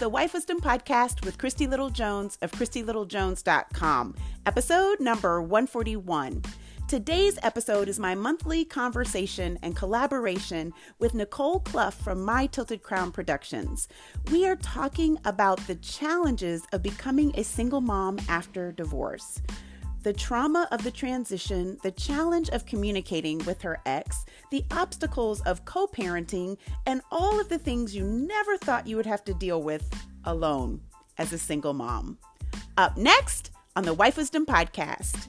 the Wife Wisdom Podcast with Christy Little Jones of ChristyLittleJones.com, episode number 141. Today's episode is my monthly conversation and collaboration with Nicole Clough from My Tilted Crown Productions. We are talking about the challenges of becoming a single mom after divorce the trauma of the transition, the challenge of communicating with her ex, the obstacles of co parenting, and all of the things you never thought you would have to deal with alone as a single mom. Up next on the Wife Wisdom Podcast.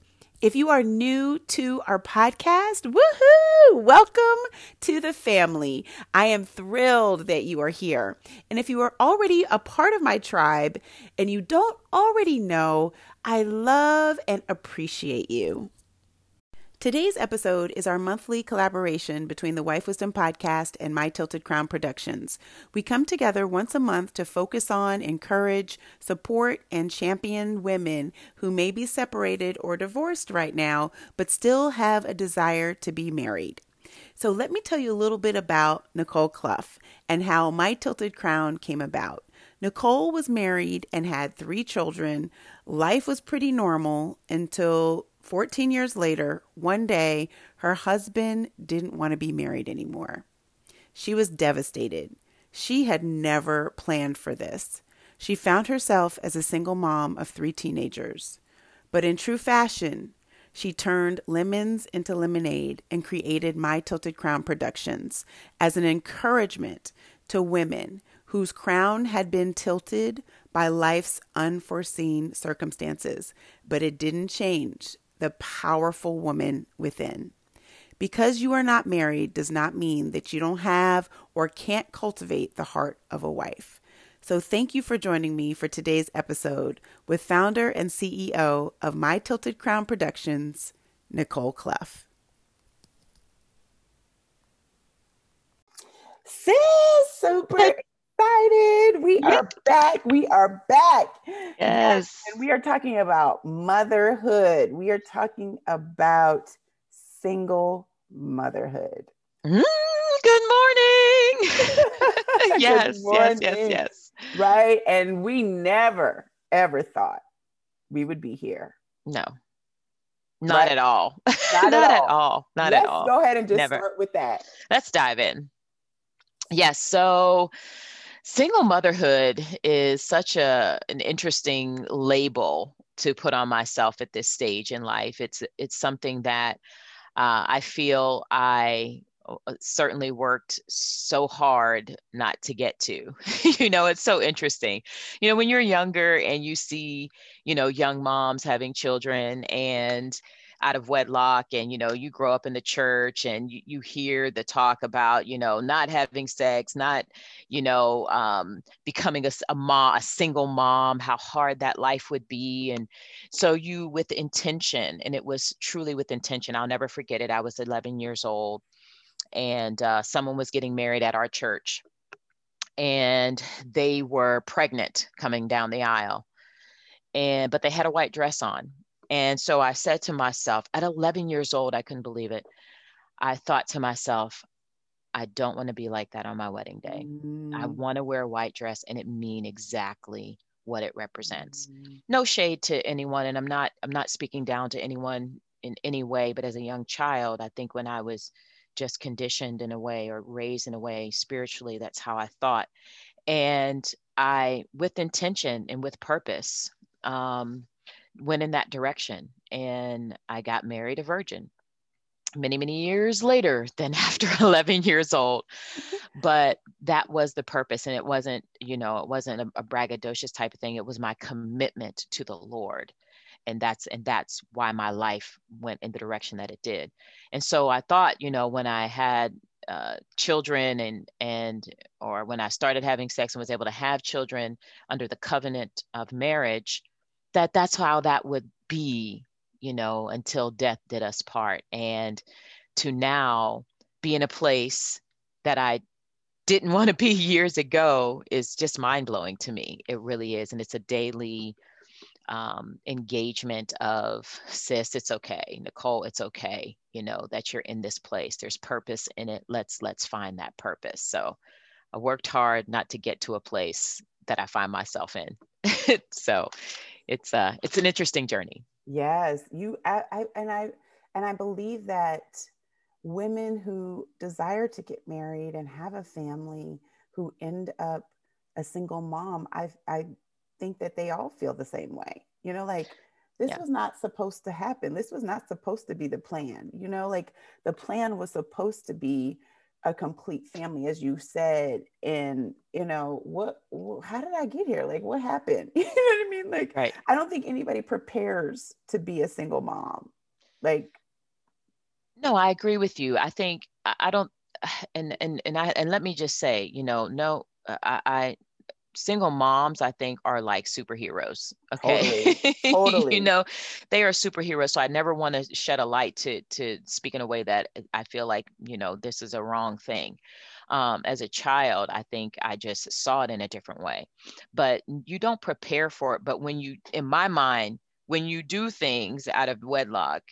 If you are new to our podcast, woohoo! Welcome to the family. I am thrilled that you are here. And if you are already a part of my tribe and you don't already know, I love and appreciate you. Today's episode is our monthly collaboration between the Wife Wisdom podcast and My Tilted Crown Productions. We come together once a month to focus on, encourage, support, and champion women who may be separated or divorced right now, but still have a desire to be married. So, let me tell you a little bit about Nicole Clough and how My Tilted Crown came about. Nicole was married and had three children. Life was pretty normal until 14 years later, one day, her husband didn't want to be married anymore. She was devastated. She had never planned for this. She found herself as a single mom of three teenagers. But in true fashion, she turned lemons into lemonade and created My Tilted Crown Productions as an encouragement to women whose crown had been tilted by life's unforeseen circumstances, but it didn't change the powerful woman within. Because you are not married does not mean that you don't have or can't cultivate the heart of a wife. So, thank you for joining me for today's episode with founder and CEO of My Tilted Crown Productions, Nicole Clough. Sis, super excited. We are back. We are back. Yes. And we are talking about motherhood. We are talking about single motherhood. Mm, good morning. yes, Good morning. yes, yes, yes. Right. And we never, ever thought we would be here. No, not Right. at all. Not Not, at at all. all. Not Let's at all. go ahead and just Never. start with that. Let's dive in. Yes. So, single motherhood is such a an interesting label to put on myself at this stage in life. It's it's something that uh, I feel I uh, certainly worked so hard not to get to. you know, it's so interesting. You know, when you're younger and you see, you know, young moms having children and out of wedlock and you know you grow up in the church and you, you hear the talk about you know not having sex not you know um, becoming a, a mom a single mom how hard that life would be. And so you with intention and it was truly with intention i'll never forget it i was 11 years old and uh, someone was getting married at our church and they were pregnant coming down the aisle. And but they had a white dress on and so i said to myself at 11 years old i couldn't believe it i thought to myself i don't want to be like that on my wedding day. I Mm, want to wear a white dress and it mean exactly what it represents. Mm, no shade to anyone and i'm not i'm not speaking down to anyone in any way but as a young child i think when i was just conditioned in a way or raised in a way spiritually that's how i thought. And i with intention and with purpose um, went in that direction and i got married a virgin many many years later than after 11 years old. But that was the purpose and it wasn't you know it wasn't a, a braggadocious type of thing. It was my commitment to the lord and that's and that's why my life went in the direction that it did. And so i thought you know when i had uh, children and and or when i started having sex and was able to have children under the covenant of marriage that that's how that would be you know until death did us part and to now be in a place that i didn't want to be years ago is just mind blowing to me. It really is. And it's a daily um, engagement of sis, it's okay. Nicole, it's okay. You know, that you're in this place. There's purpose in it. Let's, let's find that purpose. So I worked hard not to get to a place that I find myself in. so it's uh it's an interesting journey. Yes. You I, I and I and I believe that women who desire to get married and have a family who end up a single mom, I, I think that they all feel the same way. You know, like this yeah. was not supposed to happen. This was not supposed to be the plan. You know, like the plan was supposed to be a complete family, as you said. And, you know, what, how did I get here? Like, what happened? You know what I mean? Like, right. I don't think anybody prepares to be a single mom. Like, no, I agree with you. I think I don't, and and and I and let me just say, you know, no, I, I single moms i think are like superheroes okay? Totally, totally. you know they are superheroes so i never want to shed a light to to speak in a way that i feel like you know this is a wrong thing. Um, as a child i think i just saw it in a different way. But you don't prepare for it but when you in my mind when you do things out of wedlock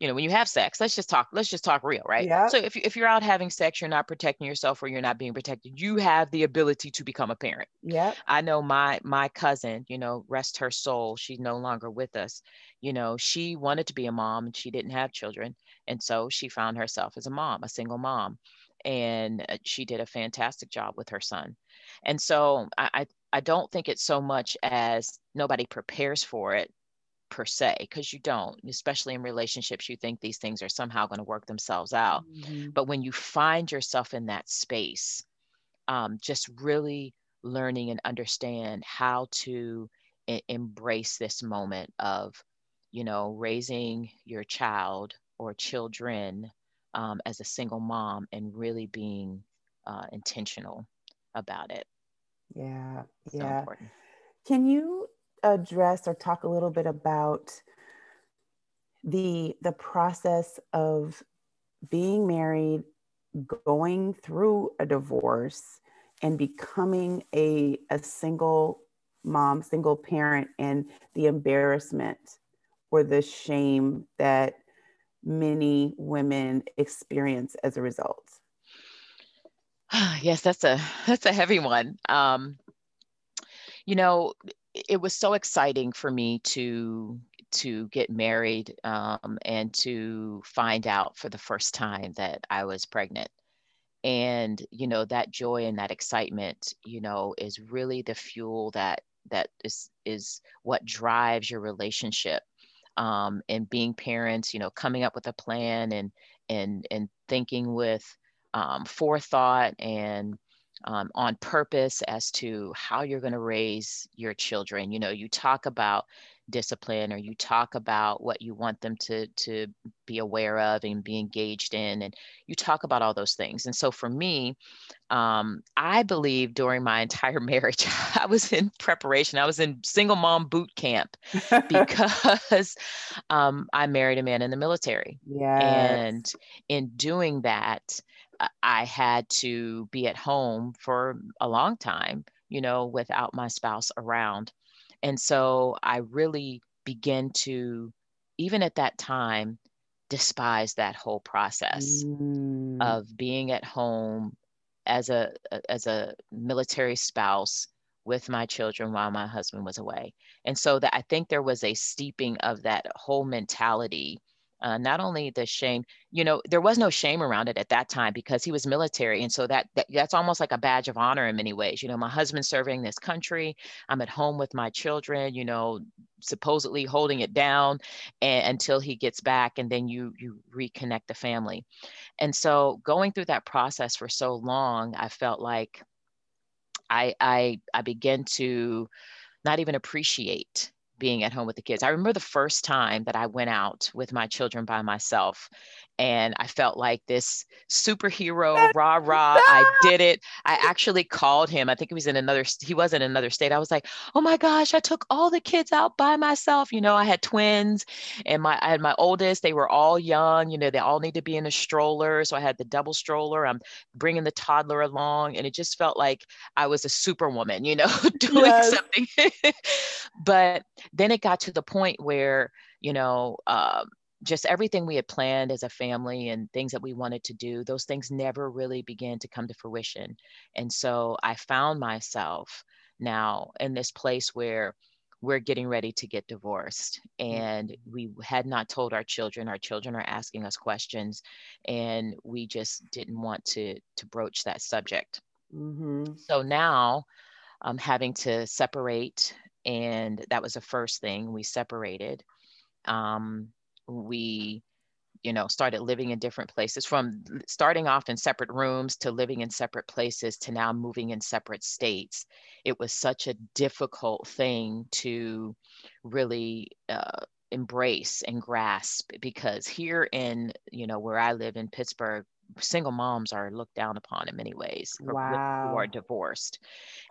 you know when you have sex let's just talk let's just talk real right? Yeah. so if, if you're out having sex you're not protecting yourself or you're not being protected you have the ability to become a parent. Yeah i know my my cousin you know rest her soul she's no longer with us you know she wanted to be a mom and she didn't have children and so she found herself as a mom a single mom and uh, she did a fantastic job with her son. And so I, I I don't think it's so much as nobody prepares for it per se because you don't especially in relationships you think these things are somehow going to work themselves out mm-hmm. but when you find yourself in that space um, just really learning and understand how to embrace this moment of you know raising your child or children um, as a single mom and really being uh, intentional about it yeah so yeah important. can you address or talk a little bit about the the process of being married, going through a divorce, and becoming a, a single mom, single parent, and the embarrassment or the shame that many women experience as a result? yes, that's a that's a heavy one. Um, you know, it was so exciting for me to to get married um, and to find out for the first time that I was pregnant. And you know that joy and that excitement, you know, is really the fuel that that is is what drives your relationship. Um, and being parents, you know, coming up with a plan and and and thinking with um, forethought and um, on purpose as to how you're going to raise your children. You know, you talk about discipline or you talk about what you want them to to be aware of and be engaged in and you talk about all those things and so for me um, i believe during my entire marriage i was in preparation i was in single mom boot camp because um, i married a man in the military yeah and in doing that I had to be at home for a long time, you know, without my spouse around. And so I really began to, even at that time, despise that whole process mm. of being at home as a as a military spouse with my children while my husband was away. And so that I think there was a steeping of that whole mentality uh, not only the shame you know there was no shame around it at that time because he was military and so that, that that's almost like a badge of honor in many ways. You know my husband's serving this country i'm at home with my children you know supposedly holding it down and, until he gets back and then you you reconnect the family. And so going through that process for so long i felt like i i i began to not even appreciate being at home with the kids. I remember the first time that I went out with my children by myself and I felt like this superhero, rah rah. I did it. I actually called him. I think he was in another. He was in another state. I was like, "Oh my gosh, I took all the kids out by myself." You know, I had twins, and my I had my oldest. They were all young. You know, they all need to be in a stroller, so I had the double stroller. I'm bringing the toddler along, and it just felt like I was a superwoman. You know, doing yes. something. but then it got to the point where you know. Um, just everything we had planned as a family and things that we wanted to do, those things never really began to come to fruition. And so I found myself now in this place where we're getting ready to get divorced and mm-hmm. we had not told our children our children are asking us questions and we just didn't want to to broach that subject mm-hmm. so now i'm having to separate and that was the first thing we separated um, we you know started living in different places from starting off in separate rooms to living in separate places to now moving in separate states it was such a difficult thing to really uh, embrace and grasp because here in you know where i live in pittsburgh single moms are looked down upon in many ways wow. who are divorced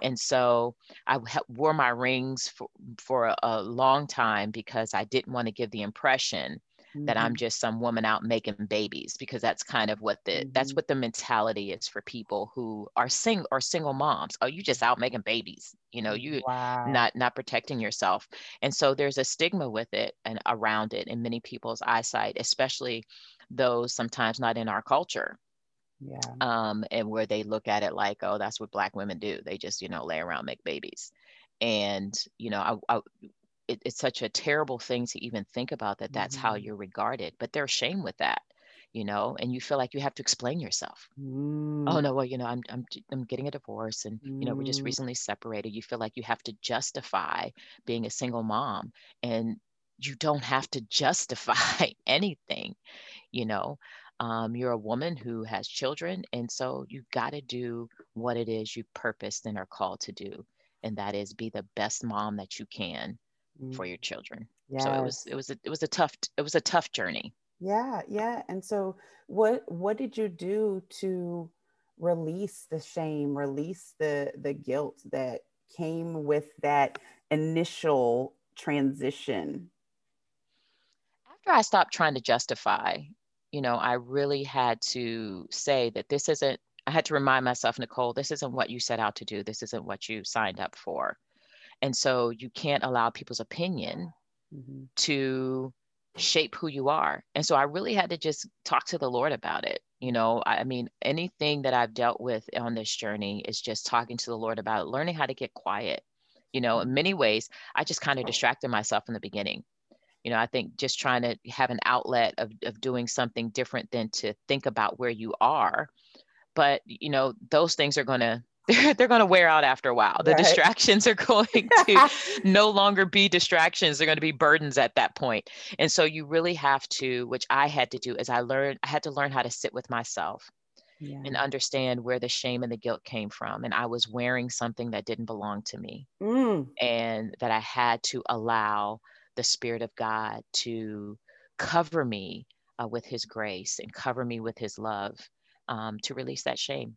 and so i wore my rings for, for a, a long time because i didn't want to give the impression mm-hmm. that I'm mm-hmm. just some woman out making babies because that's kind of what the mm-hmm. that's what the mentality is for people who are sing or single moms. Oh, you just out making babies. You know, you wow. not not protecting yourself. And so there's a stigma with it and around it in many people's eyesight, especially those sometimes not in our culture yeah um and where they look at it like oh that's what black women do they just you know lay around make babies and you know I, I, it, it's such a terrible thing to even think about that that's mm-hmm. how you're regarded but there's shame with that you know and you feel like you have to explain yourself oh, mm. oh no well you know i'm i'm i'm getting a divorce and mm. you know we're just mm. recently separated you feel like you have to justify being a single mom and you don't have to justify anything you know um, you're a woman who has children and so you got to do what it is you purposed and are called to do and that is be the best mom that you can. Mm. for your children. Yes. So it was it was a, it was a tough it was a tough journey. Yeah, yeah. And so what what did you do to release the shame, release the the guilt that came with that initial transition? After I stopped trying to justify, you know, I really had to say that this isn't I had to remind myself, Nicole, this isn't what you set out to do. This isn't what you signed up for. And so you can't allow people's opinion mm-hmm. to shape who you are. And so I really had to just talk to the Lord about it. You know, I mean, anything that I've dealt with on this journey is just talking to the Lord about it, learning how to get quiet. You know, in many ways, I just kind of distracted myself in the beginning. You know, I think just trying to have an outlet of, of doing something different than to think about where you are. But, you know, those things are going to they're, they're going to wear out after a while. The right. distractions are going to no longer be distractions. They're going to be burdens at that point. And so you really have to, which I had to do is I learned, I had to learn how to sit with myself yeah. and understand where the shame and the guilt came from. And I was wearing something that didn't belong to me mm. and that I had to allow the Spirit of God to cover me uh, with His grace and cover me with His love um, to release that shame.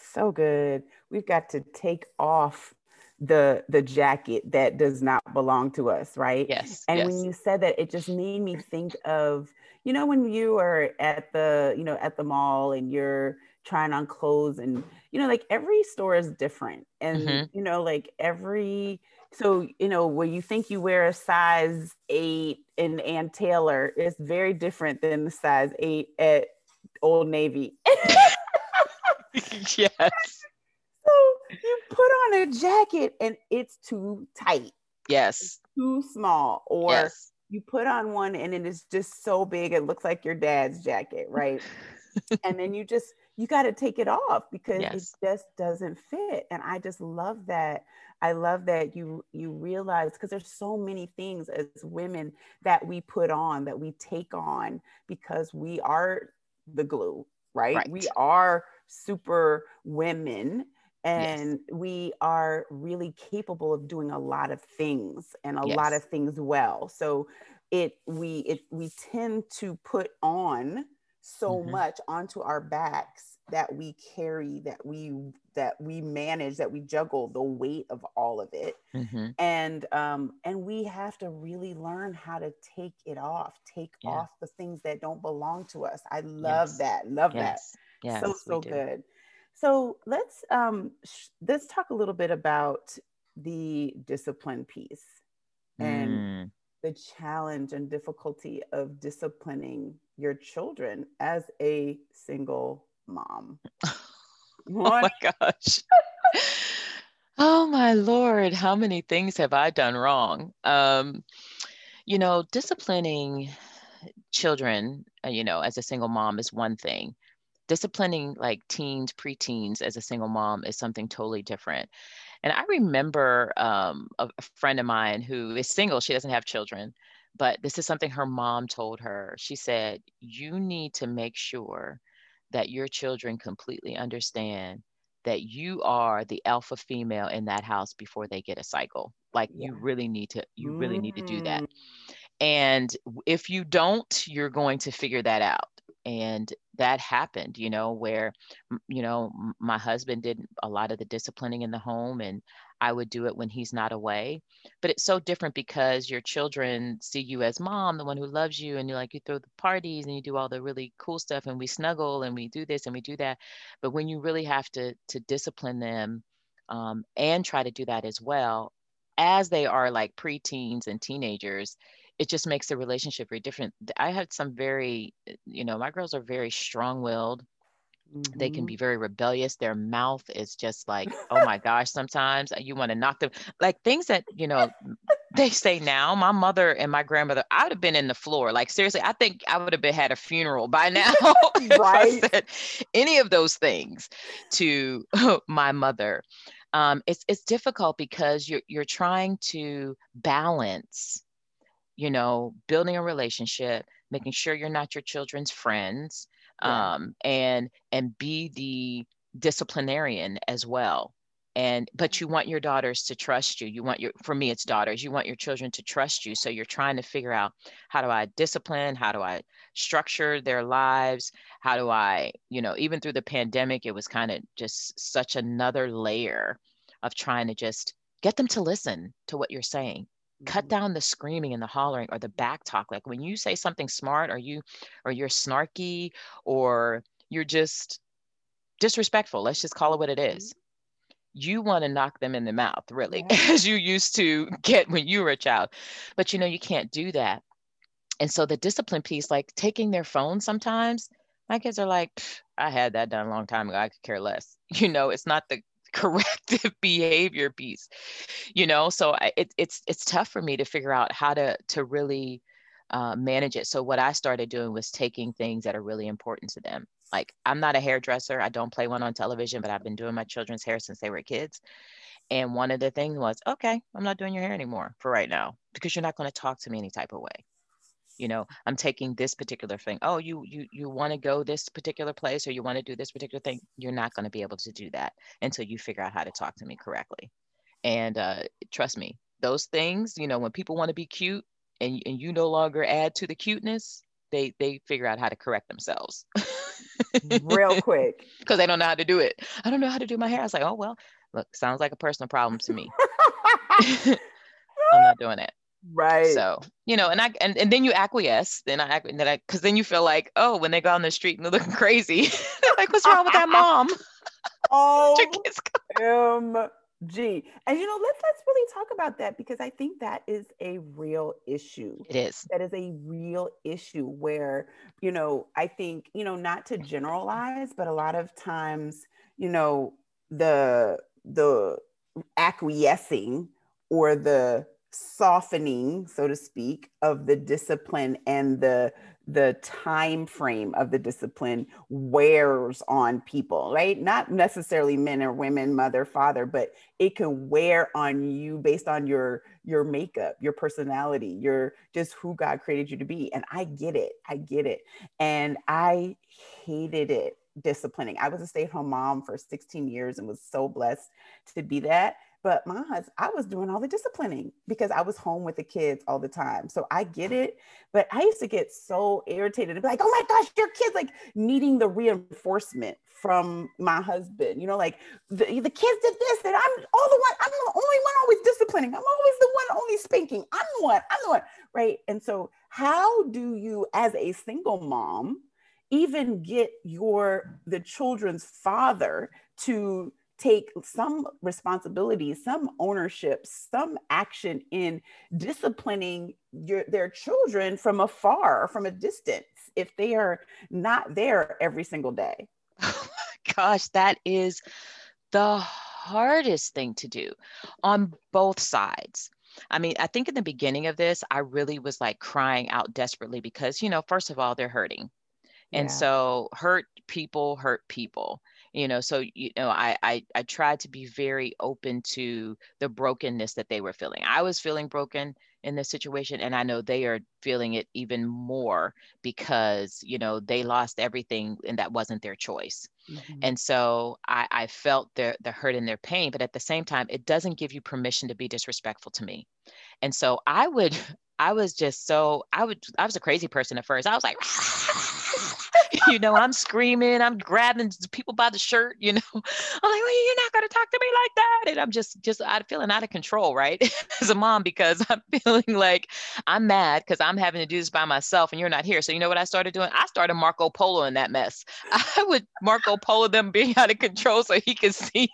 So good. We've got to take off the the jacket that does not belong to us, right? Yes. And yes. when you said that, it just made me think of, you know, when you are at the, you know, at the mall and you're trying on clothes and you know, like every store is different. And mm-hmm. you know, like every so you know, where you think you wear a size eight in Ann Taylor is very different than the size eight at Old Navy. yes. So you put on a jacket and it's too tight. Yes. It's too small. Or yes. you put on one and it is just so big it looks like your dad's jacket, right? and then you just you got to take it off because yes. it just doesn't fit. And I just love that. I love that you you realize because there's so many things as women that we put on that we take on because we are the glue right? right? We are super women and yes. we are really capable of doing a lot of things and a yes. lot of things well so it we it we tend to put on so mm-hmm. much onto our backs that we carry that we that we manage that we juggle the weight of all of it mm-hmm. and um and we have to really learn how to take it off take yeah. off the things that don't belong to us i love yes. that love yes. that yes, so so good so let's um sh- let's talk a little bit about the discipline piece and mm. the challenge and difficulty of disciplining your children as a single mom. oh my gosh. oh my lord, how many things have I done wrong? Um, you know, disciplining children, uh, you know, as a single mom is one thing. Disciplining like teens, preteens as a single mom is something totally different. And I remember um, a, a friend of mine who is single, she doesn't have children, but this is something her mom told her. She said, You need to make sure that your children completely understand that you are the alpha female in that house before they get a cycle. Like yeah. you really need to, you really need to do that. Mm. And if you don't, you're going to figure that out and that happened you know where you know my husband did a lot of the disciplining in the home and i would do it when he's not away. But it's so different because your children see you as mom the one who loves you and you like you throw the parties and you do all the really cool stuff and we snuggle and we do this and we do that. But when you really have to to discipline them um, and try to do that as well as they are like preteens and teenagers it just makes the relationship very different. I had some very, eh, you know, my girls are very strong willed. Mm-hmm. They can mm-hmm. be very rebellious. Their mouth is just like, oh my gosh, sometimes you want to knock them, like things that, you know, they say now. My mother and my grandmother, I would have been in the floor. Like, seriously, I think I would have been had a funeral by now. right. any of those things to my mother. Um, it's it's difficult because you're you're trying to balance you know, building a relationship, making sure you're not your children's friends, yeah. um, and and be the disciplinarian as well. And but you want your daughters to trust you. You want your for me it's daughters. You want your children to trust you. So you're trying to figure out how do I discipline? How do I structure their lives? How do I, you know, even through the pandemic, it was kind of just such another layer of trying to just get them to listen to what you're saying cut mm-hmm. down the screaming and the hollering or the back talk like when you say something smart or you or you're snarky or you're just disrespectful let's just call it what it is mm-hmm. you want to knock them in the mouth really yeah. as you used to get when you were a child but you know you can't do that and so the discipline piece like taking their phone sometimes my kids are like i had that done a long time ago i could care less you know it's not the corrective behavior piece you know? So it, it's it's tough for me to figure out how to to really uh, manage it. So what i started doing was taking things that are really important to them. Like i'm not a hairdresser. I don't play one on television but i've been doing my children's hair since they were kids. And one of the things was okay i'm not doing your hair anymore for right now because you're not going to talk to me any type of way you know i'm taking this particular thing. Oh you you you want to go this particular place or you want to do this particular thing? You're not going to be able to do that until you figure out how to talk to me correctly. And uh, trust me those things you know when people want to be cute and, and you no longer add to the cuteness they they figure out how to correct themselves. Real quick. Because they don't know how to do it. I don't know how to do my hair. I was like oh well look sounds like a personal problem to me. I'm not doing it Right. So, you know, and I and, and then you acquiesce, then I then I because then you feel like, oh, when they go on the street and they're looking crazy, like, what's wrong with that mom? Oh, MG. And you know, let's let's really talk about that because I think that is a real issue. It is. That is a real issue where, you know, I think, you know, not to generalize, but a lot of times, you know, the the acquiescing or the softening so to speak of the discipline and the the time frame of the discipline wears on people right not necessarily men or women mother father but it can wear on you based on your your makeup your personality your just who god created you to be and i get it i get it and i hated it disciplining. I was a stay at home mom for 16 years and was so blessed to be that. But my husband, I was doing all the disciplining because I was home with the kids all the time. So I get mm-hmm. it. But I used to get so irritated and be like, oh my gosh, your kids like needing the reinforcement from my husband. You know, like the, the kids did this, and I'm all the one, I'm the only one always disciplining. I'm always the one only spanking. I'm the one, I'm the one. Right. And so how do you, as a single mom, even get your the children's father to take some responsibility, some ownership, some action in disciplining your, their children from afar, from a distance, if they are not there every single day. Gosh, that is the hardest thing to do on both sides. I mean, I think in the beginning of this, I really was like crying out desperately because, you know, first of all, they're hurting. And yeah. so hurt people hurt people you know so you know I, I i tried to be very open to the brokenness that they were feeling i was feeling broken in this situation and i know they are feeling it even more because you know they lost everything and that wasn't their choice mm-hmm. and so I, I felt the, the hurt and their pain but at the same time it doesn't give you permission to be disrespectful to me and so i would i was just so i would i was a crazy person at first i was like you know, I'm screaming, I'm grabbing people by the shirt, you know. I'm like, well, you're not gonna talk to me like that. And I'm just just out feeling out of control, right? As a mom, because I'm feeling like I'm mad because I'm having to do this by myself and you're not here. So you know what I started doing? I started Marco Polo in that mess. I would Marco Polo them being out of control so he could see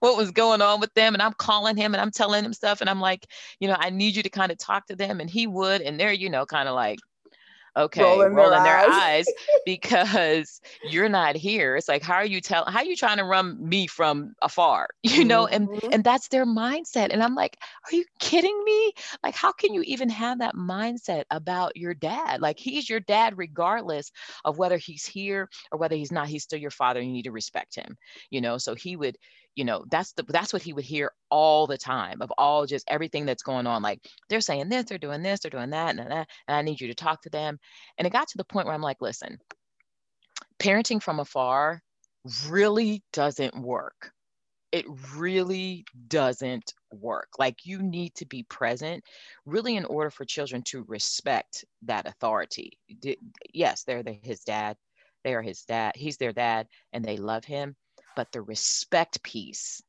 what was going on with them. And I'm calling him and I'm telling him stuff. And I'm like, you know, I need you to kind of talk to them. And he would, and they're, you know, kind of like, okay rolling, rolling their, their, eyes, because you're not here. It's like how are you telling how are you trying to run me from afar you know? Mm-hmm. and and that's their mindset. And i'm like are you kidding me? Like how can you even have that mindset about your dad? Like he's your dad regardless of whether he's here or whether he's not. He's still your father and you need to respect him you know? So he would you know that's the that's what he would hear all the time of all just everything that's going on. Like they're saying this they're doing this they're doing that and that and i need you to talk to them. And it got to the point where i'm like listen parenting from afar really doesn't work. It really doesn't work. Like you need to be present really in order for children to respect that authority. Yes they're the, his dad they are his dad he's their dad and they love him but the respect piece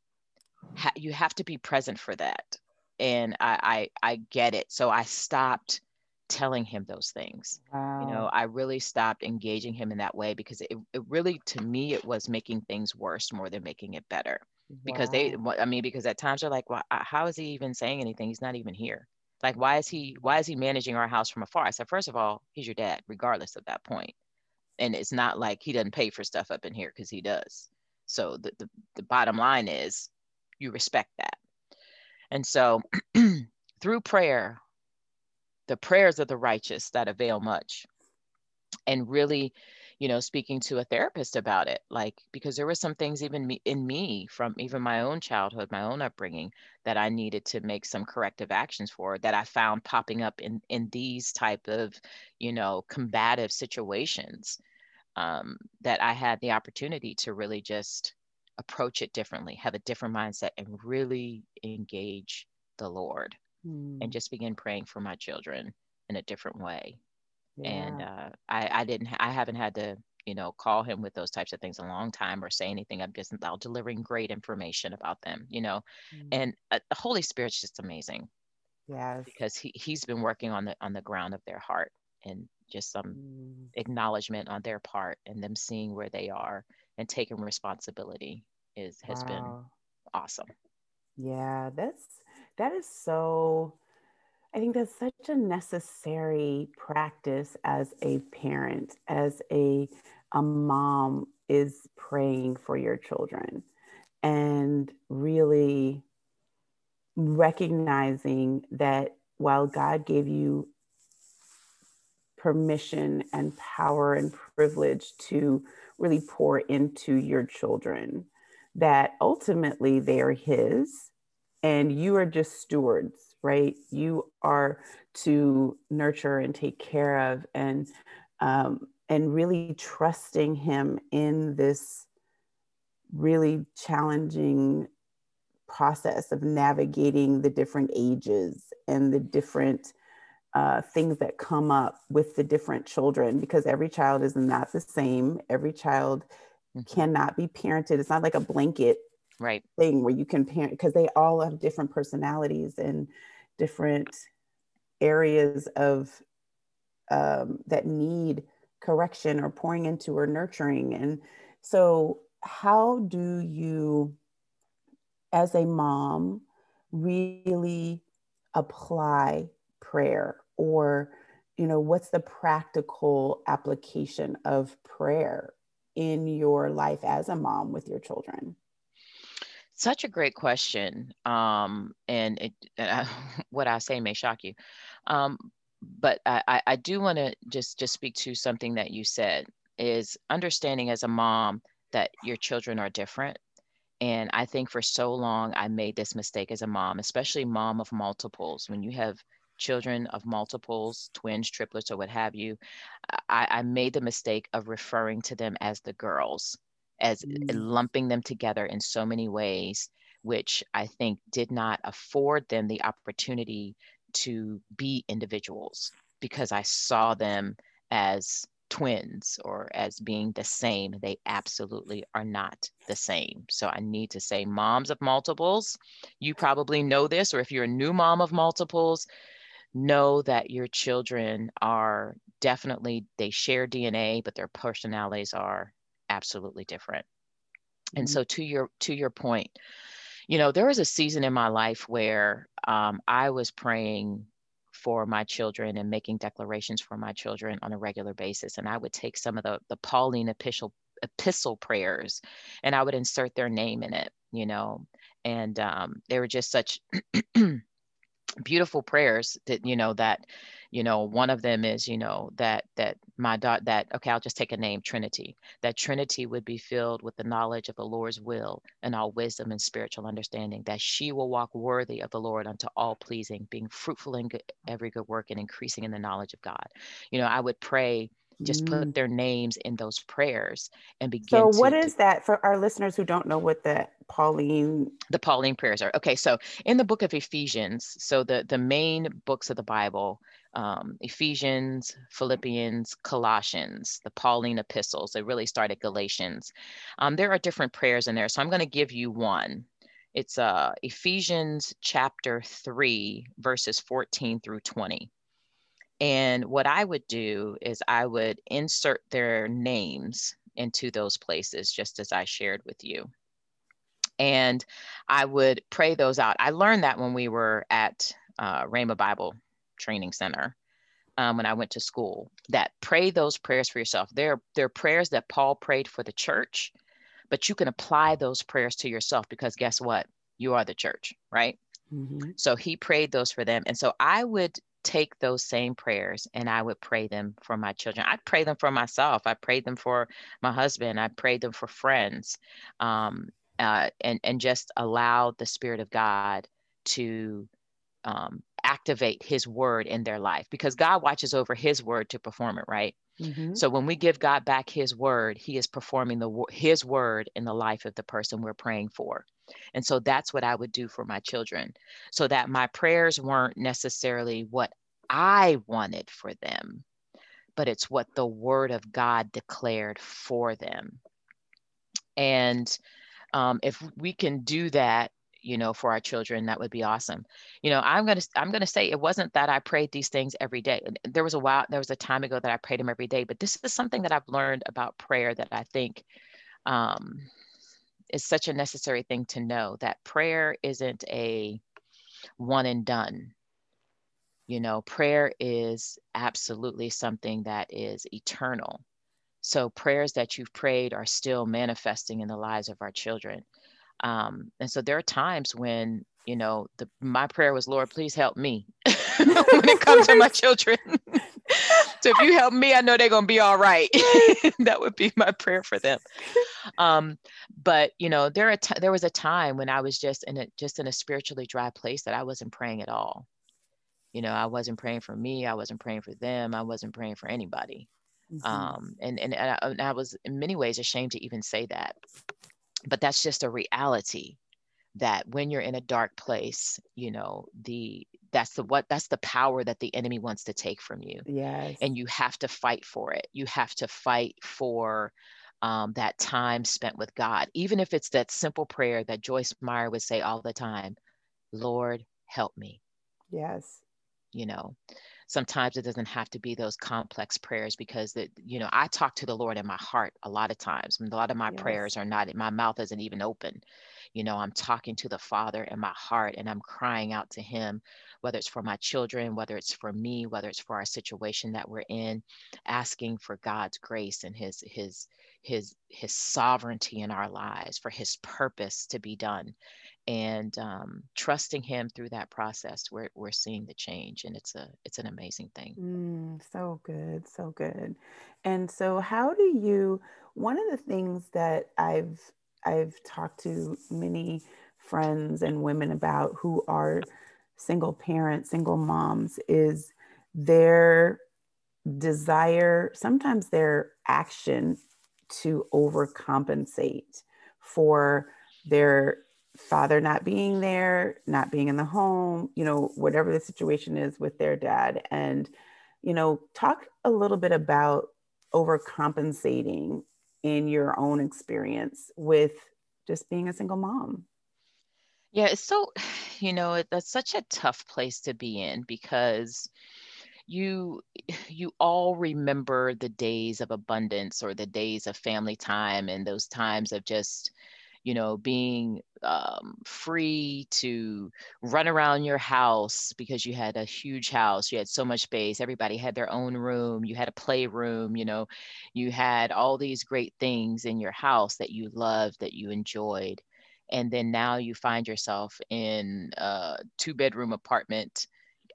ha- you have to be present for that. And I, I i get it. So i stopped telling him those things. Wow. you know i really stopped engaging him in that way because it, it really to me it was making things worse more than making it better. Wow. because they i mean because at times they're like well, how is he even saying anything? He's not even here. Like why is he why is he managing our house from afar? I said first of all he's your dad regardless of that point. And it's not like he doesn't pay for stuff up in here because he does so the, the, the bottom line is you respect that. And so through prayer, the prayers of the righteous that avail much. And really, you know, speaking to a therapist about it, like because there were some things even me, in me from even my own childhood, my own upbringing, that I needed to make some corrective actions for that I found popping up in in these type of, you know, combative situations um, that I had the opportunity to really just approach it differently, have a different mindset, and really engage the Lord mm. and just begin praying for my children in a different way. Yeah. And uh, I, I didn't, I haven't had to, you know, call him with those types of things a long time or say anything. I'm just out delivering great information about them, you know, mm. and uh, the Holy Spirit's just amazing. Yes. Because he, he's been working on the, on the ground of their heart and just some mm. acknowledgement on their part and them seeing where they are and taking responsibility is has wow. been awesome. Yeah, that's that is so I think that's such a necessary practice as a parent, as a a mom is praying for your children and really recognizing that while God gave you permission and power and privilege to really pour into your children that ultimately they are his and you are just stewards right? You are to nurture and take care of and um, and really trusting him in this really challenging process of navigating the different ages and the different uh, things that come up with the different children because every child is not the same. Every child mm-hmm. cannot be parented. It's not like a blanket right thing where you can parent because they all have different personalities and different areas of um, that need correction or pouring into or nurturing. And so, how do you, as a mom, really apply prayer or you know what's the practical application of prayer in your life as a mom with your children? Such a great question. Um, and it, uh, what i say may shock you. Um, but i, I do want to just just speak to something that you said is understanding as a mom that your children are different. And i think for so long i made this mistake as a mom especially mom of multiples. When you have children of multiples, twins, triplets, or what have you, I, I made the mistake of referring to them as the girls, as mm. lumping them together in so many ways, which I think did not afford them the opportunity to be individuals because I saw them as twins or as being the same. They absolutely are not the same. So I need to say, moms of multiples, you probably know this, or if you're a new mom of multiples, know that your children are definitely they share dna but their personalities are absolutely different. Mm-hmm. and so to your to your point you know there was a season in my life where um, i was praying for my children and making declarations for my children on a regular basis. And i would take some of the the pauline epistle epistle prayers and i would insert their name in it you know? And um, they were just such beautiful prayers that you know that you know one of them is you know that that my dot that okay i'll just take a name trinity that trinity would be filled with the knowledge of the lord's will and all wisdom and spiritual understanding that she will walk worthy of the lord unto all pleasing being fruitful in good, every good work and increasing in the knowledge of god. You know i would pray just put mm. their names in those prayers and begin so what to, is that for our listeners who don't know what the pauline the pauline prayers are. Okay so in the book of ephesians so the the main books of the bible um, ephesians philippians colossians the pauline epistles they really start at galatians. Um, there are different prayers in there so i'm going to give you one. It's uh, ephesians chapter 3 verses 14 through 20 and what I would do is I would insert their names into those places, just as I shared with you. And I would pray those out. I learned that when we were at uh, Rhema Bible Training Center. Um, when I went to school, that pray those prayers for yourself. They're, they're prayers that Paul prayed for the church, but you can apply those prayers to yourself because guess what? You are the church, right? Mm-hmm. So he prayed those for them. And so I would take those same prayers and I would pray them for my children. I pray them for myself. I prayed them for my husband. I prayed them for friends, um, uh, and and just allow the Spirit of God to um, activate His word in their life because God watches over His word to perform it. Right. Mm-hmm. So when we give God back His word, He is performing the His word in the life of the person we're praying for. And so that's what I would do for my children so that my prayers weren't necessarily what I wanted for them, but it's what the word of God declared for them. And um, if we can do that, you know, for our children, that would be awesome. You know, I'm gonna I'm gonna say it wasn't that I prayed these things every day. There was a while, there was a time ago that I prayed them every day, but this is something that I've learned about prayer that I think um, is such a necessary thing to know that prayer isn't a one and done. You know, prayer is absolutely something that is eternal. So, prayers that you've prayed are still manifesting in the lives of our children. Um, and so, there are times when, you know, the, my prayer was, Lord, please help me when it comes to my children. so if you help me, I know they're gonna be all right. that would be my prayer for them. Um, but you know, there are t- there was a time when I was just in a just in a spiritually dry place that I wasn't praying at all. You know, I wasn't praying for me. I wasn't praying for them. I wasn't praying for anybody. Mm-hmm. Um, and, and, and I, and I was in many ways ashamed to even say that. But that's just a reality that when you're in a dark place, you know, the that's the what that's the power that the enemy wants to take from you. Yes. And you have to fight for it. You have to fight for um, that time spent with God, even if it's that simple prayer that Joyce Meyer would say all the time Lord, help me. Yes. You know, sometimes it doesn't have to be those complex prayers because that you know i talk to the lord in my heart a lot of times a lot of my yes. prayers are not my mouth isn't even open you know i'm talking to the father in my heart and i'm crying out to him whether it's for my children whether it's for me whether it's for our situation that we're in asking for god's grace and his his his his sovereignty in our lives for his purpose to be done and um, trusting him through that process we're, we're seeing the change and it's a it's an amazing thing. Mm, so good so good. And so how do you one of the things that i've i've talked to many friends and women about who are single parents single moms is their desire sometimes their action to overcompensate for their father not being there, not being in the home, you know, whatever the situation is with their dad. And, you know, talk a little bit about overcompensating in your own experience with just being a single mom. Yeah, it's so, you know, that's such a tough place to be in because you you all remember the days of abundance or the days of family time and those times of just you know, being um, free to run around your house because you had a huge house, you had so much space, everybody had their own room, you had a playroom, you know, you had all these great things in your house that you loved, that you enjoyed. And then now you find yourself in a two bedroom apartment,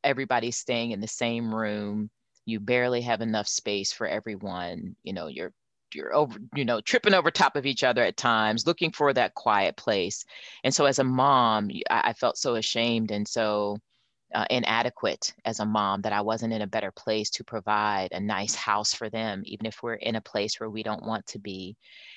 everybody's staying in the same room you barely have enough space for everyone you know you're you're over you know tripping over top of each other at times looking for that quiet place. And so as a mom i, I felt so ashamed and so uh, inadequate as a mom that i wasn't in a better place to provide a nice house for them even if we're in a place where we don't want to be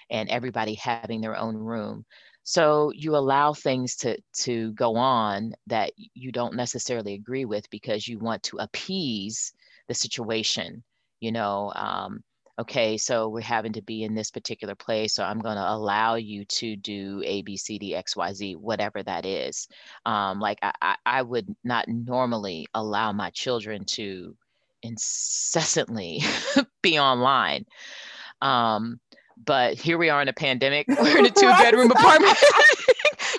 and everybody having their own room. So you allow things to to go on that you don't necessarily agree with because you want to appease the situation you know um, okay, so we're having to be in this particular place, so I'm going to allow you to do A, B, C, D, X, Y, Z, whatever that is. Um, like I, I would not normally allow my children to incessantly be online. Um, but here we are in a pandemic. We're in a two bedroom apartment.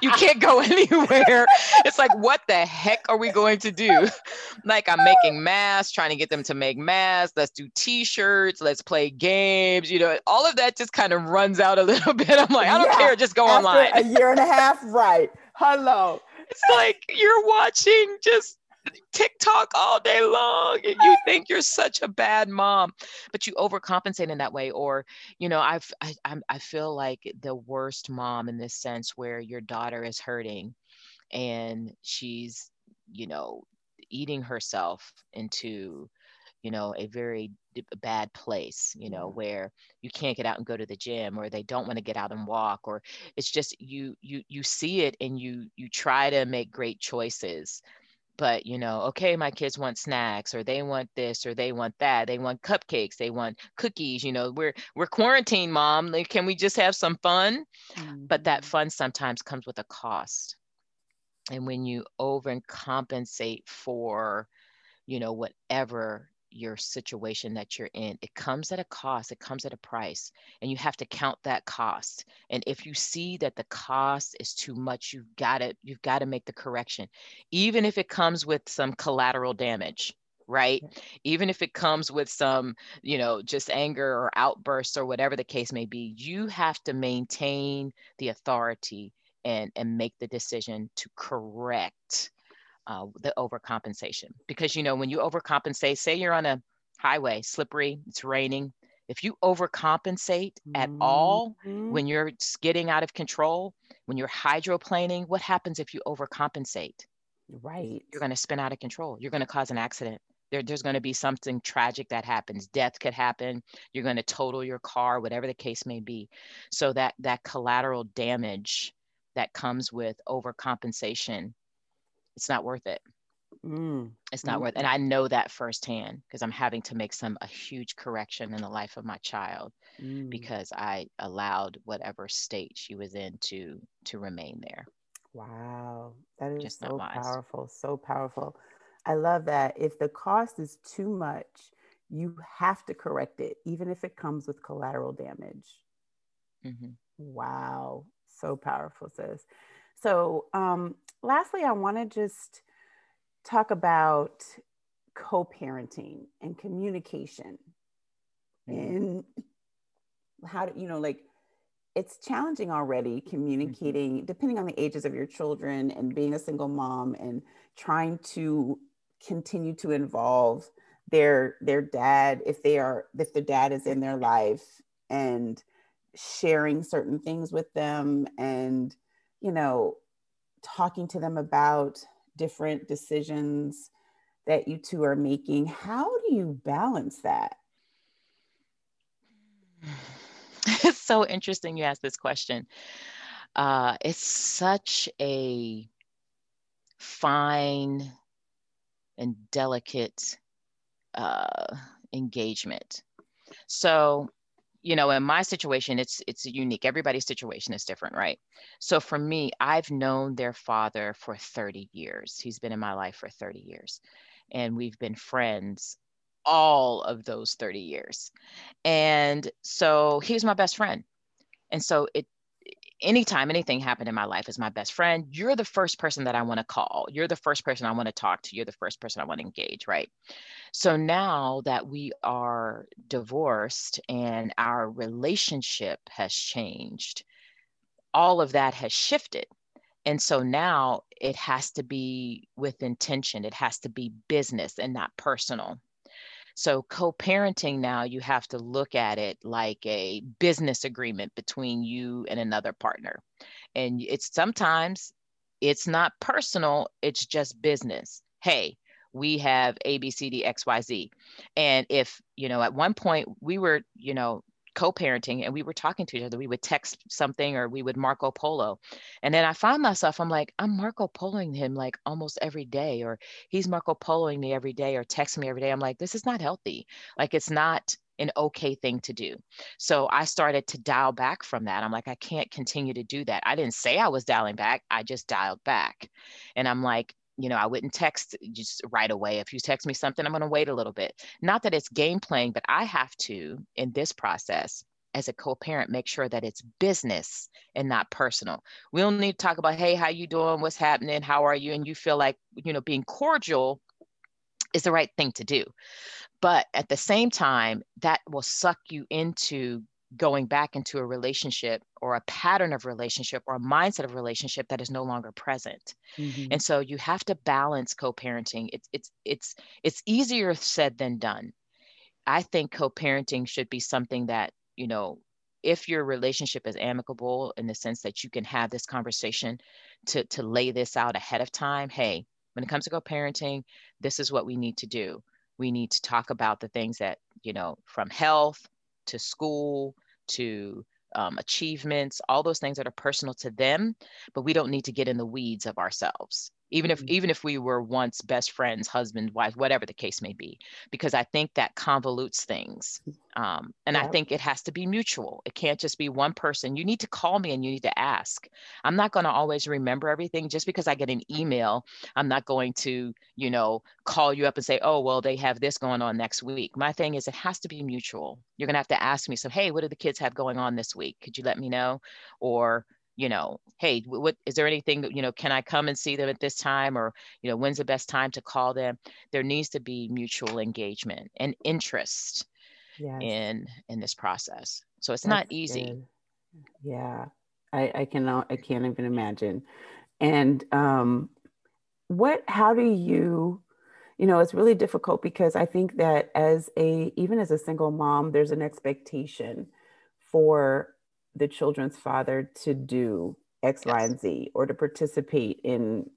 You can't go anywhere. It's like, what the heck are we going to do? Like, I'm making masks, trying to get them to make masks. Let's do t-shirts. Let's play games. You know, all of that just kind of runs out a little bit. I'm like, I don't yeah. care. Just go After online. a year and a half, right? Hello. It's like you're watching just TikTok all day long and you think you're such a bad mom, but you overcompensate in that way. Or, you know, I've, I, I feel like the worst mom in this sense where your daughter is hurting and she's, you know, eating herself into, you know, a very bad place, you know, mm-hmm. where you can't get out and go to the gym or they don't want to get out and walk or it's just you you you see it and you you try to make great choices but you know okay my kids want snacks or they want this or they want that they want cupcakes they want cookies you know we're we're quarantined mom like, can we just have some fun mm-hmm. but that mm-hmm. fun sometimes comes with a cost and when you overcompensate for you know whatever your situation that you're in it comes at a cost it comes at a price and you have to count that cost. And if you see that the cost is too much you've got to you've got to make the correction. Even if it comes with some collateral damage right? Even if it comes with some you know just anger or outbursts or whatever the case may be you have to maintain the authority and and make the decision to correct uh, the overcompensation. Because, you know, when you overcompensate, say you're on a highway, slippery, it's raining, if you overcompensate mm-hmm. at all when you're getting out of control, when you're hydroplaning, what happens if you overcompensate? Right. You're going to spin out of control. You're going to cause an accident there, there's going to be something tragic that happens death could happen you're going to total your car whatever the case may be so that that collateral damage that comes with overcompensation it's not worth it mm. it's not mm. worth it. and i know that firsthand because i'm having to make some a huge correction in the life of my child mm. because i allowed whatever state she was in to to remain there wow that is Just so powerful so powerful I love that. If the cost is too much, you have to correct it, even if it comes with collateral damage. Mm-hmm. Wow. So powerful, sis. So, um, lastly, I want to just talk about co parenting and communication mm-hmm. and how to, you know, like it's challenging already mm-hmm. communicating, mm-hmm. depending on the ages of your children and being a single mom and trying to continue to involve their their dad if they are if the dad is in their life and sharing certain things with them and you know talking to them about different decisions that you two are making how do you balance that it's so interesting you asked this question uh, it's such a fine and delicate uh, engagement. So, you know, in my situation, it's it's unique. Everybody's situation is different, right? So for me, I've known their father for 30 years. He's been in my life for 30 years, and we've been friends all of those 30 years. And so he was my best friend. And so it anytime anything happened in my life as my best friend, you're the first person that I want to call. You're the first person I want to talk to. You're the first person I want to engage, right? So now that we are divorced and our relationship has changed, all of that has shifted. And so now it has to be with intention, it has to be business and not personal. So, co parenting now, you have to look at it like a business agreement between you and another partner. And it's sometimes it's not personal, it's just business. Hey, we have A, B, C, D, X, Y, Z. And if, you know, at one point we were, you know, co-parenting and we were talking to each other we would text something or we would marco polo and then i found myself i'm like i'm marco poloing him like almost every day or he's marco poloing me every day or texting me every day i'm like this is not healthy. Like it's not an okay thing to do. So i started to dial back from that. I'm like i can't continue to do that. I didn't say i was dialing back i just dialed back and i'm like you know, I wouldn't text just right away. If you text me something, I'm going to wait a little bit. Not that it's game playing, but I have to, in this process, as a co-parent, make sure that it's business and not personal. We don't need to talk about, hey, how you doing? What's happening? How are you? And you feel like, you know, being cordial is the right thing to do. But at the same time, that will suck you into going back into a relationship or a pattern of relationship or a mindset of relationship that is no longer present. Mm-hmm. and so you have to balance co-parenting. It's it's it's it's easier said than done. I think co-parenting should be something that you know if your relationship is amicable in the sense that you can have this conversation to to lay this out ahead of time hey when it comes to co-parenting this is what we need to do. We need to talk about the things that you know from health to school to um, achievements, all those things that are personal to them, but we don't need to get in the weeds of ourselves even if mm-hmm. even if we were once best friends husband wife whatever the case may be because i think that convolutes things um, and yeah. i think it has to be mutual. It can't just be one person. You need to call me and you need to ask. I'm not going to always remember everything. Just because i get an email i'm not going to you know call you up and say oh well they have this going on next week. My thing is it has to be mutual. You're going to have to ask me so hey what do the kids have going on this week? Could you let me know? Or you know, hey, what is there anything that, you know, can I come and see them at this time or, you know, when's the best time to call them? There needs to be mutual engagement and interest yes. in in this process. So it's That's not easy. Good. Yeah. I, I cannot I can't even imagine. And um what how do you you know it's really difficult because i think that as a even as a single mom there's an expectation for the children's father to do X, yes. Y, and Z or to participate in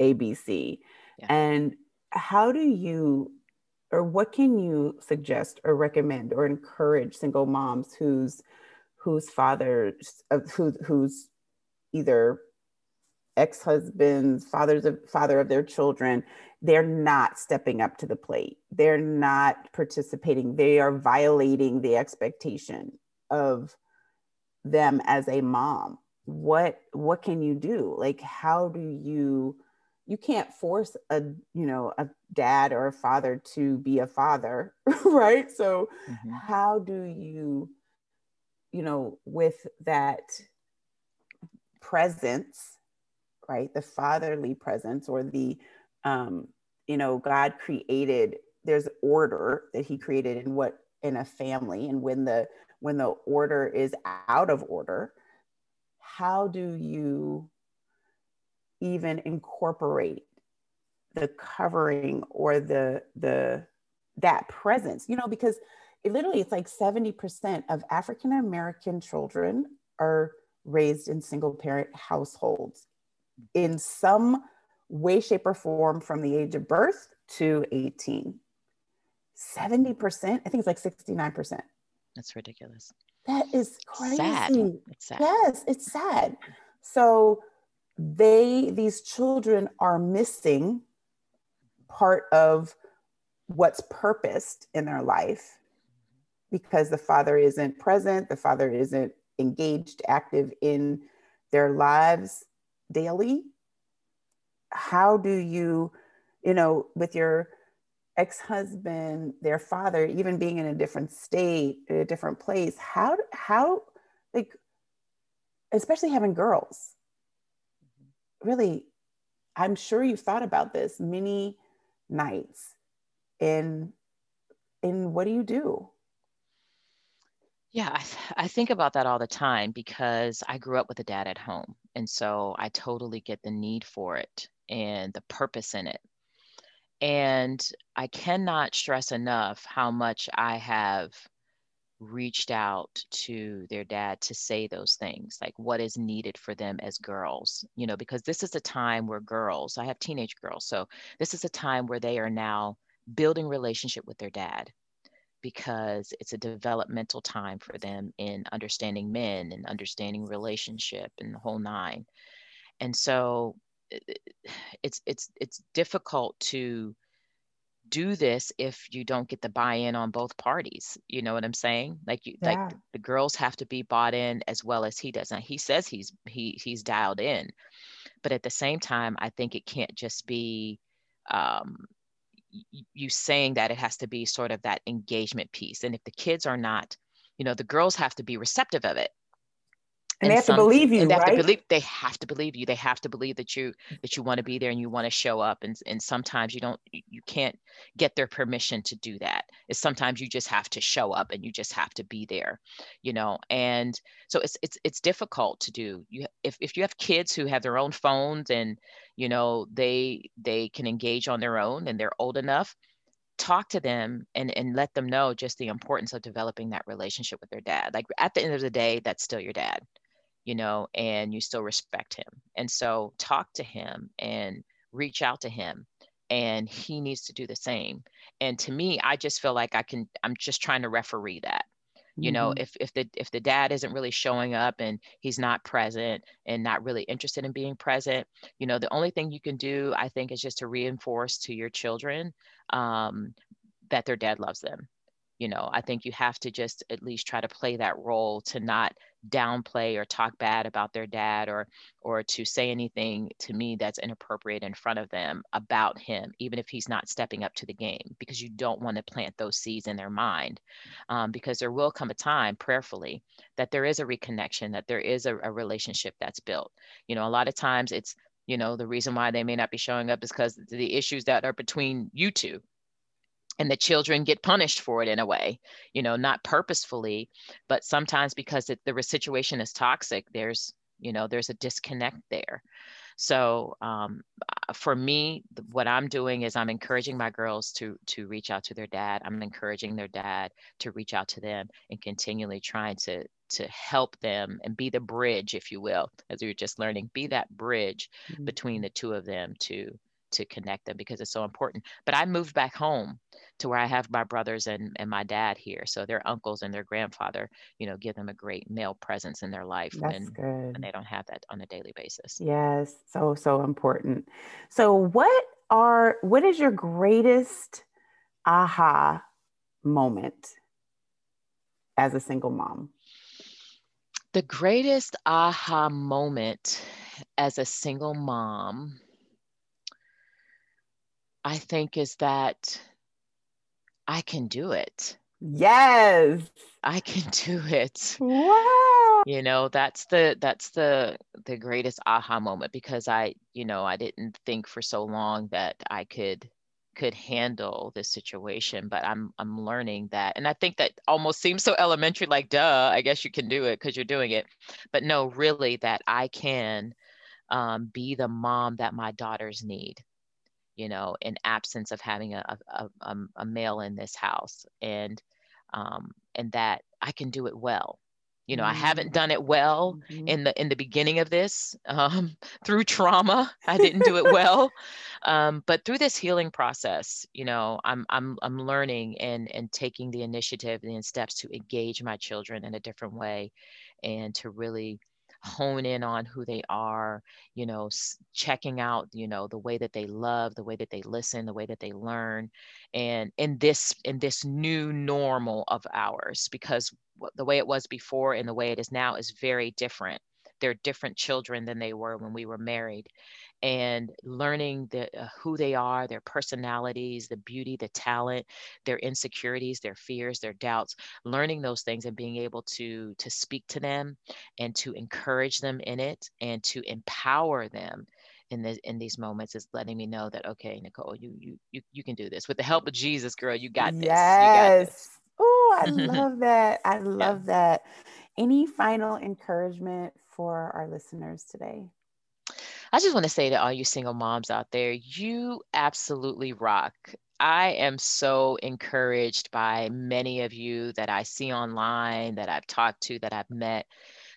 ABC. Yeah. And how do you or what can you suggest or recommend or encourage single moms whose whose fathers of who, who's either ex-husbands fathers of father of their children they're not stepping up to the plate they're not participating they are violating the expectation of them as a mom. What what can you do? Like how do you you can't force a you know a dad or a father to be a father right? So mm-hmm. how do you you know with that presence right the fatherly presence or the um you know god created there's order that he created in what in a family and when the when the order is out of order how do you even incorporate the covering or the the that presence? You know because it literally it's like 70% of african american children are raised in single parent households in some way shape or form from the age of birth to 18 70% i think it's like 69% that's ridiculous that is crazy sad. It's sad. yes it's sad so they these children are missing part of what's purposed in their life because the father isn't present the father isn't engaged active in their lives daily how do you you know with your ex-husband their father even being in a different state a different place how how like especially having girls mm-hmm. really, I'm sure you've thought about this many nights. And and what do you do? Yeah, I, th- I think about that all the time because I grew up with a dad at home. And so I totally get the need for it and the purpose in it. And I cannot stress enough how much I have reached out to their dad to say those things like what is needed for them as girls you know because this is a time where girls i have teenage girls so this is a time where they are now building relationship with their dad because it's a developmental time for them in understanding men and understanding relationship and the whole nine. And so it's it's it's difficult to do this if you don't get the buy-in on both parties. You know what i'm saying? Like you yeah. like the girls have to be bought in as well as he does. And he says he's he he's dialed in but at the same time i think it can't just be um you saying that it has to be sort of that engagement piece. And if the kids are not you know the girls have to be receptive of it and, and they have some, to believe you they right? have to believe they have to believe you. They have to believe that you that you want to be there and you want to show up. And and sometimes you don't you can't get their permission to do that. It's sometimes you just have to show up and you just have to be there you know? And so it's it's it's difficult to do. You if, if you have kids who have their own phones and you know they they can engage on their own and they're old enough talk to them and and let them know just the importance of developing that relationship with their dad. Like at the end of the day that's still your dad you know, and you still respect him. And so talk to him and reach out to him and he needs to do the same. And to me, I just feel like I can I'm just trying to referee that. You know, mm-hmm. if if the if the dad isn't really showing up and he's not present and not really interested in being present, you know, the only thing you can do, I think, is just to reinforce to your children um, that their dad loves them you know i think you have to just at least try to play that role to not downplay or talk bad about their dad or or to say anything to me that's inappropriate in front of them about him even if he's not stepping up to the game because you don't want to plant those seeds in their mind um, because there will come a time prayerfully that there is a reconnection that there is a, a relationship that's built. You know a lot of times it's you know the reason why they may not be showing up is because the issues that are between you two and the children get punished for it in a way you know not purposefully but sometimes because it, the situation is toxic there's you know there's a disconnect there so um, uh, for me what i'm doing is i'm encouraging my girls to to reach out to their dad i'm encouraging their dad to reach out to them and continually trying to to help them and be the bridge if you will as we were just learning be that bridge mm-hmm. between the two of them to to connect them because it's so important. But I moved back home to where I have my brothers and, and my dad here. So their uncles and their grandfather, you know, give them a great male presence in their life That's when, good. when they don't have that on a daily basis. Yes, so so important. So what are what is your greatest aha moment as a single mom? The greatest aha moment as a single mom, I think, is that I can do it. Yes. I can do it. Wow. You know, that's the that's the the greatest aha moment because I, you know, I didn't think for so long that I could could handle this situation but i'm i'm learning that and i think that almost seems so elementary like duh i guess you can do it because you're doing it but no really that i can um, be the mom that my daughters need you know in absence of having a, a, a, a male in this house and um, and that i can do it well you know mm-hmm. i haven't done it well mm-hmm. in the in the beginning of this um, through trauma i didn't do it well um, but through this healing process you know i'm i'm i'm learning and and taking the initiative and steps to engage my children in a different way and to really hone in on who they are you know checking out you know the way that they love the way that they listen the way that they learn and in this in this new normal of ours because the way it was before and the way it is now is very different. They're different children than they were when we were married and learning the, uh, who they are, their personalities, the beauty, the talent, their insecurities, their fears, their doubts, learning those things and being able to to speak to them and to encourage them in it and to empower them in the in these moments is letting me know that okay, Nicole, you you you you can do this with the help of Jesus, girl. You got this. Yes. Oh, I love that. I love yeah. that. Any final encouragement for our listeners today? I just want to say to all you single moms out there, you absolutely rock. I am so encouraged by many of you that I see online, that I've talked to, that I've met,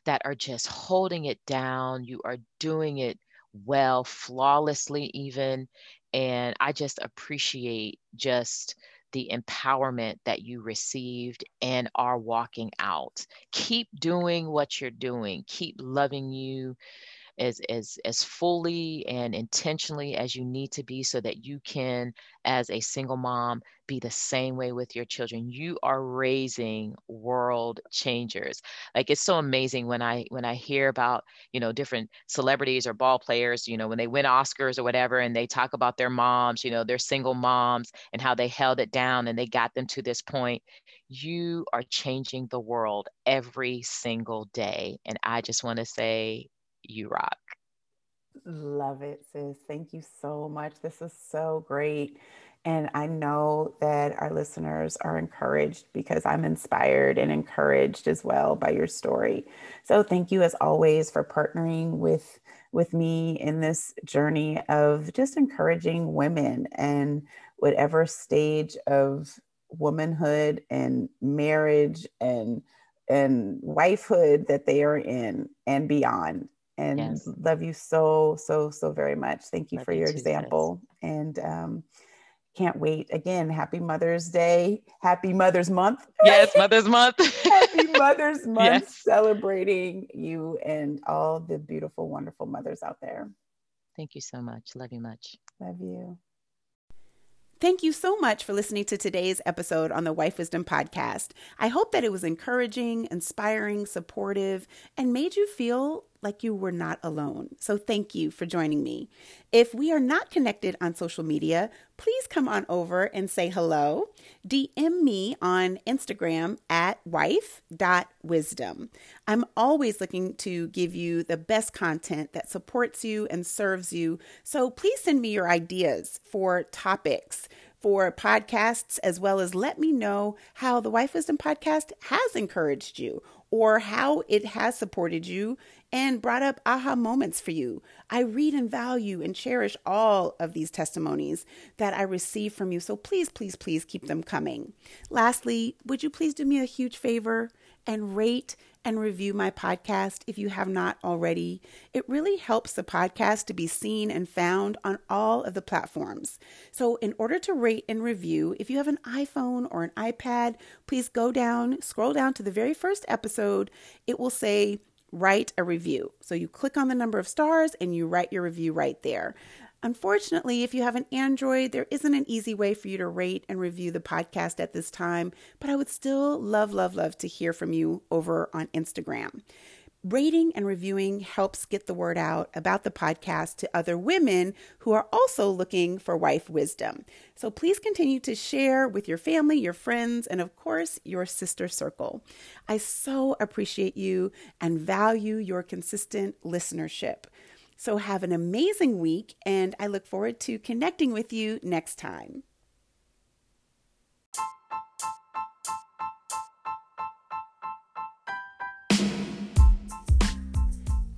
that are just holding it down. You are doing it well, flawlessly, even. And I just appreciate just the empowerment that you received and are walking out. Keep doing what you're doing, keep loving you as as as fully and intentionally as you need to be so that you can as a single mom be the same way with your children. You are raising world changers. Like it's so amazing when i when i hear about you know different celebrities or ball players you know when they win oscars or whatever and they talk about their moms you know their single moms and how they held it down and they got them to this point. You are changing the world every single day. And i just want to say you rock. Love it, sis. Thank you so much. This is so great. And I know that our listeners are encouraged because I'm inspired and encouraged as well by your story. So thank you as always for partnering with with me in this journey of just encouraging women and whatever stage of womanhood and marriage and and wifehood that they are in and beyond and yes. love you so so so very much. Thank you love for your example and um, can't wait. Again happy mother's day happy mother's month yes mother's month. Happy mother's month yes. celebrating you and all the beautiful wonderful mothers out there. Thank you so much. Love you much. Love you. Thank you so much for listening to today's episode on the Wife Wisdom Podcast. I hope that it was encouraging, inspiring, supportive, and made you feel like you were not alone. So thank you for joining me. If we are not connected on social media, please come on over and say hello. DM me on Instagram at wife.wisdom. I'm always looking to give you the best content that supports you and serves you. So please send me your ideas for topics for podcasts, as well as let me know how the Wife Wisdom podcast has encouraged you or how it has supported you and brought up aha moments for you. I read and value and cherish all of these testimonies that I receive from you. So please, please, please keep them coming. Lastly, would you please do me a huge favor and rate and review my podcast if you have not already. It really helps the podcast to be seen and found on all of the platforms. So, in order to rate and review, if you have an iPhone or an iPad, please go down, scroll down to the very first episode. It will say, Write a review. So, you click on the number of stars and you write your review right there. Unfortunately, if you have an Android, there isn't an easy way for you to rate and review the podcast at this time, but I would still love, love, love to hear from you over on Instagram. Rating and reviewing helps get the word out about the podcast to other women who are also looking for wife wisdom. So please continue to share with your family, your friends, and of course, your sister circle. I so appreciate you and value your consistent listenership. So have an amazing week, and I look forward to connecting with you next time.